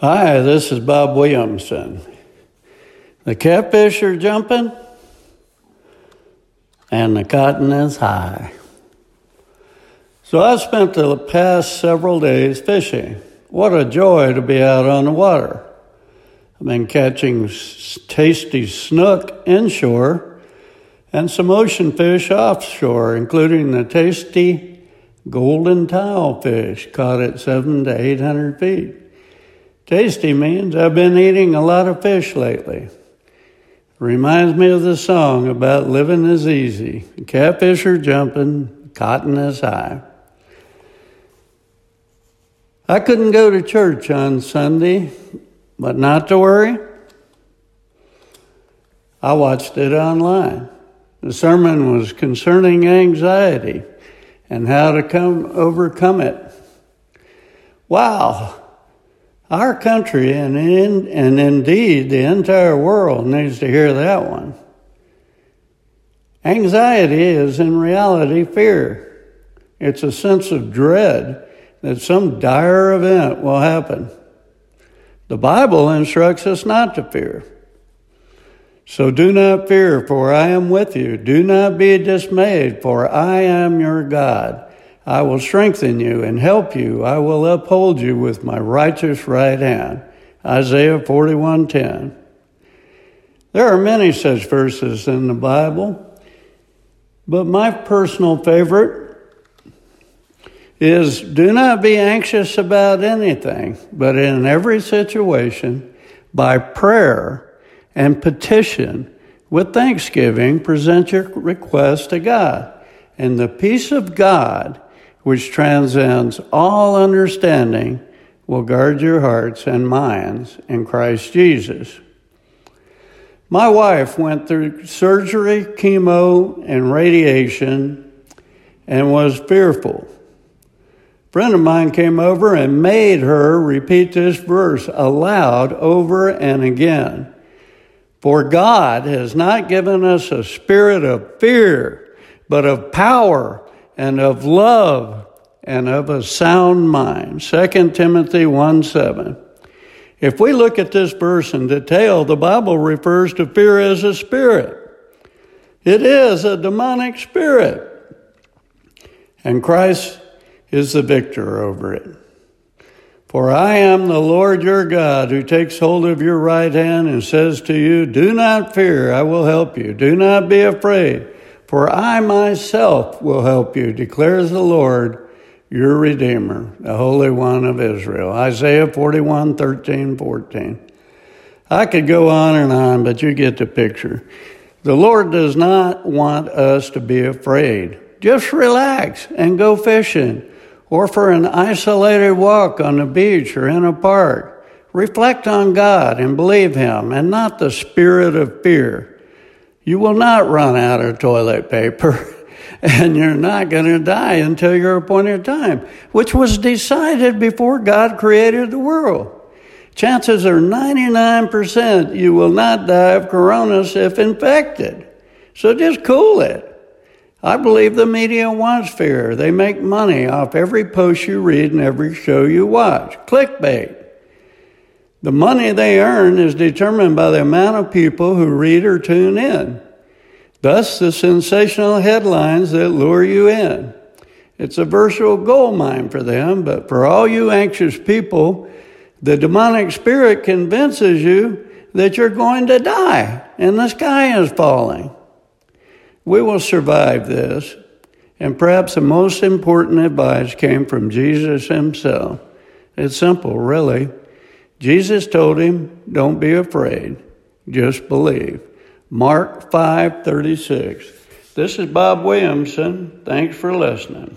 Hi, this is Bob Williamson. The catfish are jumping and the cotton is high. So I spent the past several days fishing. What a joy to be out on the water. I've been catching tasty snook inshore and some ocean fish offshore, including the tasty golden tilefish caught at seven to eight hundred feet. Tasty means I've been eating a lot of fish lately. Reminds me of the song about living is easy. Catfish are jumping, cotton is high. I couldn't go to church on Sunday, but not to worry. I watched it online. The sermon was concerning anxiety and how to come overcome it. Wow, our country and, in, and indeed the entire world needs to hear that one. Anxiety is in reality fear. It's a sense of dread that some dire event will happen. The Bible instructs us not to fear. So do not fear, for I am with you. Do not be dismayed, for I am your God. I will strengthen you and help you. I will uphold you with my righteous right hand. Isaiah 41:10. There are many such verses in the Bible, but my personal favorite is do not be anxious about anything, but in every situation, by prayer and petition, with thanksgiving, present your request to God. And the peace of God, which transcends all understanding, will guard your hearts and minds in Christ Jesus. My wife went through surgery, chemo, and radiation and was fearful. A friend of mine came over and made her repeat this verse aloud over and again. For God has not given us a spirit of fear, but of power and of love and of a sound mind. 2 Timothy 1 7. If we look at this verse in detail, the Bible refers to fear as a spirit. It is a demonic spirit. And Christ is the victor over it. For I am the Lord your God who takes hold of your right hand and says to you, Do not fear, I will help you. Do not be afraid. For I myself will help you, declares the Lord, your Redeemer, the Holy One of Israel. Isaiah 41, 13, 14. I could go on and on, but you get the picture. The Lord does not want us to be afraid. Just relax and go fishing, or for an isolated walk on the beach or in a park. Reflect on God and believe Him, and not the spirit of fear. You will not run out of toilet paper. and you're not going to die until your appointed time, which was decided before God created the world. Chances are 99% you will not die of coronas if infected. So just cool it. I believe the media wants fear. They make money off every post you read and every show you watch. Clickbait. The money they earn is determined by the amount of people who read or tune in. Thus, the sensational headlines that lure you in. It's a virtual gold mine for them, but for all you anxious people, the demonic spirit convinces you that you're going to die and the sky is falling. We will survive this, and perhaps the most important advice came from Jesus himself. It's simple, really. Jesus told him, Don't be afraid, just believe. Mark 5:36. This is Bob Williamson. Thanks for listening.